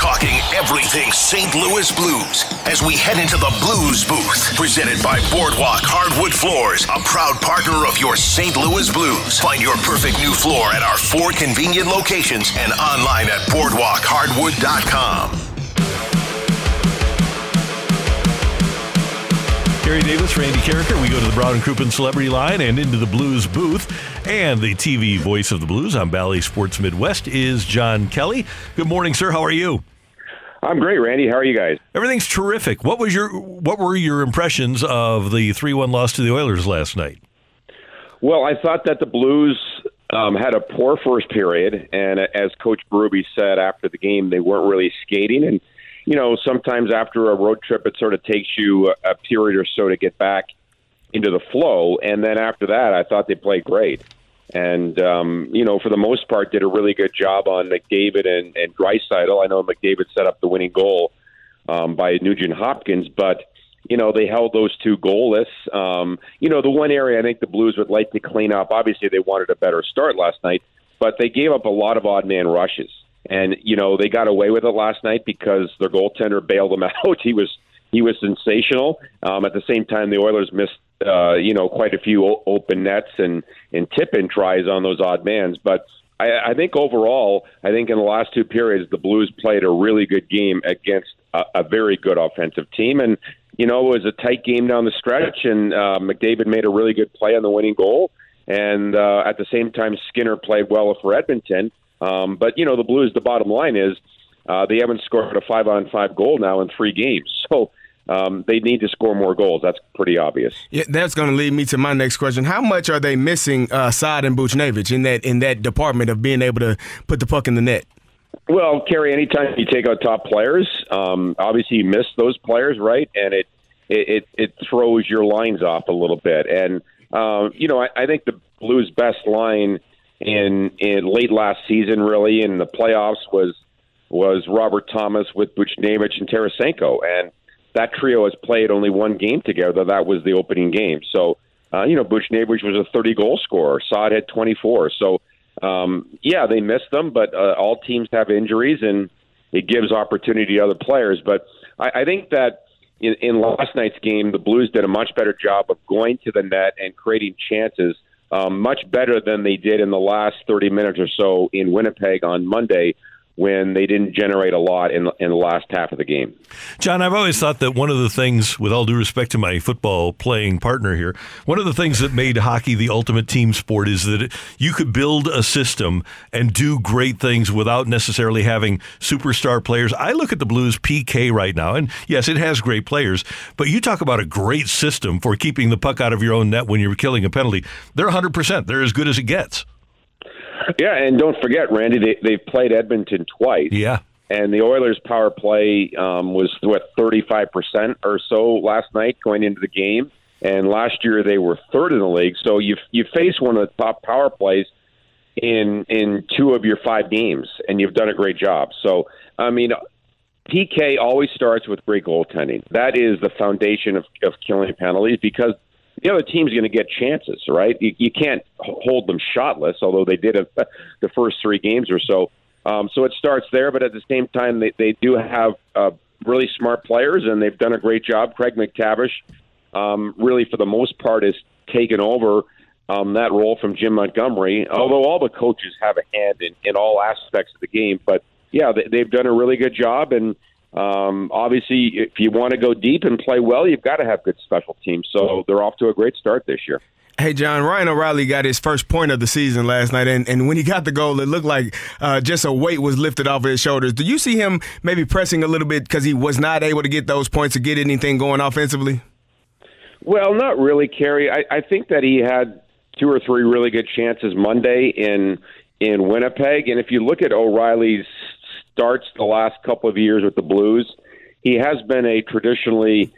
Talking everything St. Louis Blues as we head into the Blues booth. Presented by Boardwalk Hardwood Floors, a proud partner of your St. Louis Blues. Find your perfect new floor at our four convenient locations and online at boardwalkhardwood.com. Carey Davis, Randy Karraker. We go to the Brown and Crouppen Celebrity Line and into the Blues booth. And the TV voice of the Blues on Bally Sports Midwest is John Kelly. Good morning, sir. How are you? I'm great, Randy. How are you guys? Everything's terrific. What was your what were your impressions of the three one loss to the Oilers last night? Well, I thought that the Blues um, had a poor first period, and as Coach Berube said after the game, they weren't really skating. And you know, sometimes after a road trip, it sort of takes you a, a period or so to get back into the flow. And then after that, I thought they played great. And, um, you know, for the most part, did a really good job on McDavid and, and Draisaitl. I know McDavid set up the winning goal um, by Nugent Hopkins, but, you know, they held those two goalless. Um, you know, the one area I think the Blues would like to clean up, obviously they wanted a better start last night, but they gave up a lot of odd man rushes. And, you know, they got away with it last night because their goaltender bailed them out. he was he was sensational. Um, at the same time, the Oilers missed uh, you know, quite a few o- open nets and and tip in tries on those odd mans. But I, think overall, I think in the last two periods, the Blues played a really good game against a, a very good offensive team, and you know, it was a tight game down the stretch, and uh, McDavid made a really good play on the winning goal, and uh, at the same time, Skinner played well for Edmonton. Um, but you know, the Blues. The bottom line is. Uh, they haven't scored a five on five goal now in three games. So um, they need to score more goals. That's pretty obvious. Yeah, that's going to lead me to my next question. How much are they missing uh, Saad and Buchnevich in that in that department of being able to put the puck in the net? Well, Carey, anytime you take out top players, um, obviously you miss those players, right? And it it it throws your lines off a little bit. And um, you know, I, I think the Blues' best line in in late last season, really in the playoffs, was was Robert Thomas with Buchnevich and Tarasenko, and that trio has played only one game together. That was the opening game. So, uh, you know, Buchnevich was a 30 goal scorer. Saad had 24. So, um, yeah, they missed them, but uh, all teams have injuries, and it gives opportunity to other players. But I, I think that in, in last night's game, the Blues did a much better job of going to the net and creating chances, um, much better than they did in the last 30 minutes or so in Winnipeg on Monday when they didn't generate a lot in, in the last half of the game. John, I've always thought that one of the things, with all due respect to my football playing partner here, one of the things that made hockey the ultimate team sport is that you could build a system and do great things without necessarily having superstar players. I look at the Blues PK right now, and yes, it has great players, but you talk about a great system for keeping the puck out of your own net when you're killing a penalty. They're 100%. They're as good as it gets. Yeah, and don't forget, Randy, they, they've played Edmonton twice. Yeah. And the Oilers' power play um, was, what, 35% or so last night going into the game. And last year they were third in the league. So you you face one of the top power plays in in two of your five games, and you've done a great job. So I mean, PK always starts with great goaltending. That is the foundation of, of killing penalties because the other team's going to get chances, right? You, you can't hold them shotless, although they did it the first three games or so. Um, so it starts there, but at the same time, they, they do have uh, really smart players, and they've done a great job. Craig MacTavish, um, really, for the most part, has taken over um, that role from Jim Montgomery, although all the coaches have a hand in, in all aspects of the game. But yeah, they, they've done a really good job, and um, obviously, if you want to go deep and play well, you've got to have good special teams. So they're off to a great start this year. Hey, John, Ryan O'Reilly got his first point of the season last night, and, and when he got the goal, it looked like uh, just a weight was lifted off of his shoulders. Do you see him maybe pressing a little bit because he was not able to get those points to get anything going offensively? Well, not really, Carey. I, I think that he had two or three really good chances Monday in in Winnipeg, and if you look at O'Reilly's starts the last couple of years with the Blues, he has been a traditionally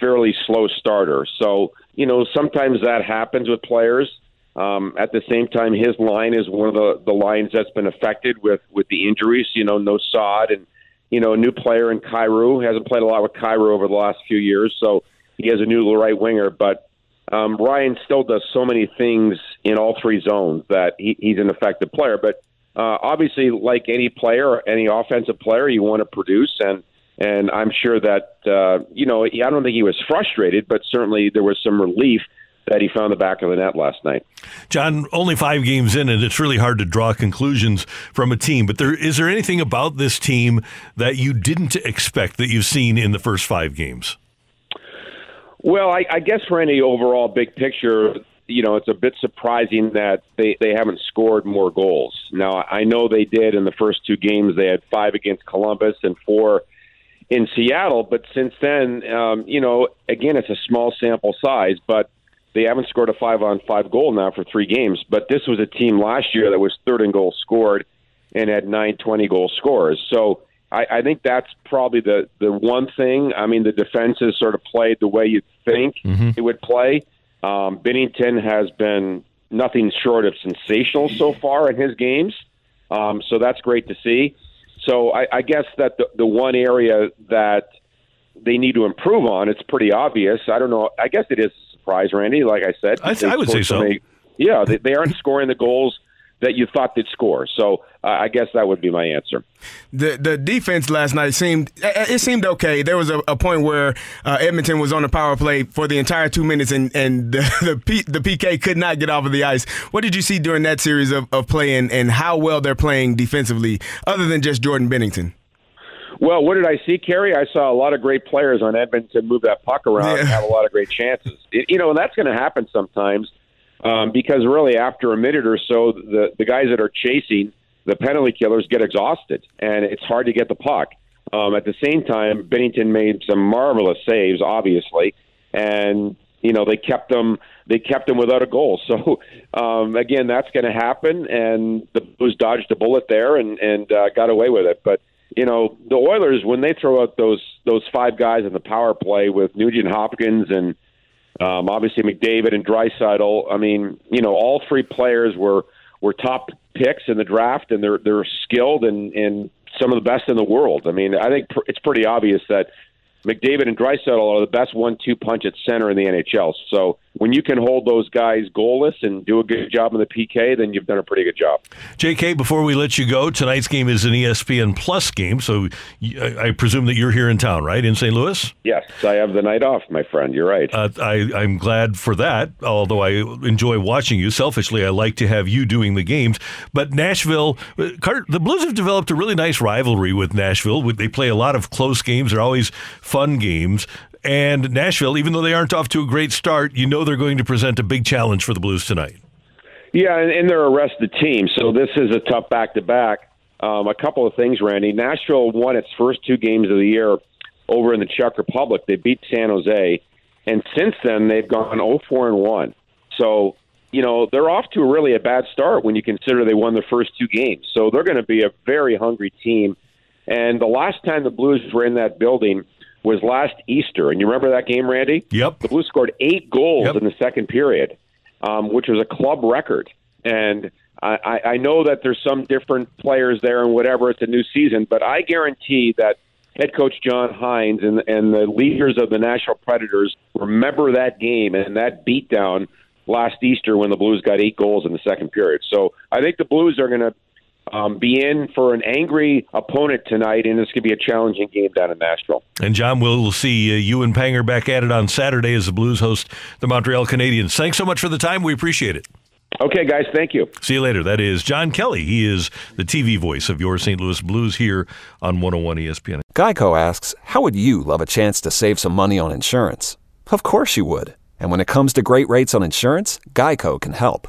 fairly slow starter. So, you know, sometimes that happens with players. Um, at the same time, his line is one of the, the lines that's been affected with, with the injuries, you know, no Saad and, you know, a new player in Kyrou Hasn't played a lot with Kyrou over the last few years, so he has a new right winger. But um, Ryan still does so many things in all three zones that he, he's an effective player. But uh, obviously, like any player, any offensive player, you want to produce and. And I'm sure that uh, you know I don't think he was frustrated, but certainly there was some relief that he found the back of the net last night. John, only five games in, and it's really hard to draw conclusions from a team. But there is there anything about this team that you didn't expect that you've seen in the first five games? Well, I, I guess for any overall big picture, you know, it's a bit surprising that they, they haven't scored more goals. Now, I know they did in the first two games. They had five against Columbus and four in Seattle. But since then, um, you know, again, it's a small sample size, but they haven't scored a five on five goal now for three games. But this was a team last year that was third in goals scored and had nine twenty goal scorers. So I, I think that's probably the the one thing. I mean, the defense has sort of played the way you'd think mm-hmm. it would play. Um, Binnington has been nothing short of sensational so far in his games. Um, so that's great to see. So I, I guess that the, the one area that they need to improve on, it's pretty obvious. I don't know. I guess it is a surprise, Randy. Like I said, I, I would say so. They, yeah, they, they aren't scoring the goals that you thought they'd score. So uh, I guess that would be my answer. The the defense last night seemed it seemed okay. There was a, a point where uh, Edmonton was on the power play for the entire two minutes, and and the the, P, the, PK could not get off of the ice. What did you see during that series of, of play, and, and how well they're playing defensively, other than just Jordan Binnington? Well, what did I see, Carey? I saw a lot of great players on Edmonton move that puck around yeah. and have a lot of great chances. It, you know, and that's going to happen sometimes um, because really after a minute or so, the the guys that are chasing the penalty killers get exhausted, and it's hard to get the puck. Um, at the same time, Binnington made some marvelous saves, obviously, and you know they kept them they kept them without a goal. So um, again, that's going to happen, and the Blues dodged a bullet there and and uh, got away with it. But you know, the Oilers when they throw out those those five guys in the power play with Nugent Hopkins and um, obviously McDavid and Draisaitl. I mean, you know, all three players were were top picks in the draft, and they're they're skilled and and some of the best in the world. I mean, I think pr- it's pretty obvious that McDavid and Draisaitl are the best one-two punch at center in the NHL. So when you can hold those guys goalless and do a good job in the PK, then you've done a pretty good job. JK, before we let you go, tonight's game is an ESPN Plus game, so I presume that you're here in town, right, in St. Louis? Yes, I have the night off, my friend. You're right. Uh, I, I'm glad for that, although I enjoy watching you. Selfishly, I like to have you doing the games. But Nashville, uh, the Blues have developed a really nice rivalry with Nashville. They play a lot of close games. They're always fun games. And Nashville, even though they aren't off to a great start, you know they're going to present a big challenge for the Blues tonight. Yeah, and, and they're a rested team, so this is a tough back to back. A couple of things, Randy. Nashville won its first two games of the year over in the Czech Republic. They beat San Jose, and since then they've gone 0-4 and 1. So you know they're off to really a bad start when you consider they won their first two games. So they're going to be a very hungry team. And the last time the Blues were in that building was last Easter, and you remember that game, Randy? Yep. The Blues scored eight goals yep. in the second period, um, which was a club record. And I, I know that there's some different players there and whatever. It's a new season, but I guarantee that head coach John Hynes and and the leaders of the Nashville Predators remember that game and that beatdown last Easter when the Blues got eight goals in the second period. So I think the Blues are going to um, be in for an angry opponent tonight, and this could be a challenging game down in Nashville. And John, we'll see uh, you and Panger back at it on Saturday as the Blues host the Montreal Canadiens. Thanks so much for the time. We appreciate it. Okay, guys, thank you. See you later. That is John Kelly. He is the TV voice of your St. Louis Blues here on 101 ESPN. Geico asks, How would you love a chance to save some money on insurance? Of course you would. And when it comes to great rates on insurance, Geico can help.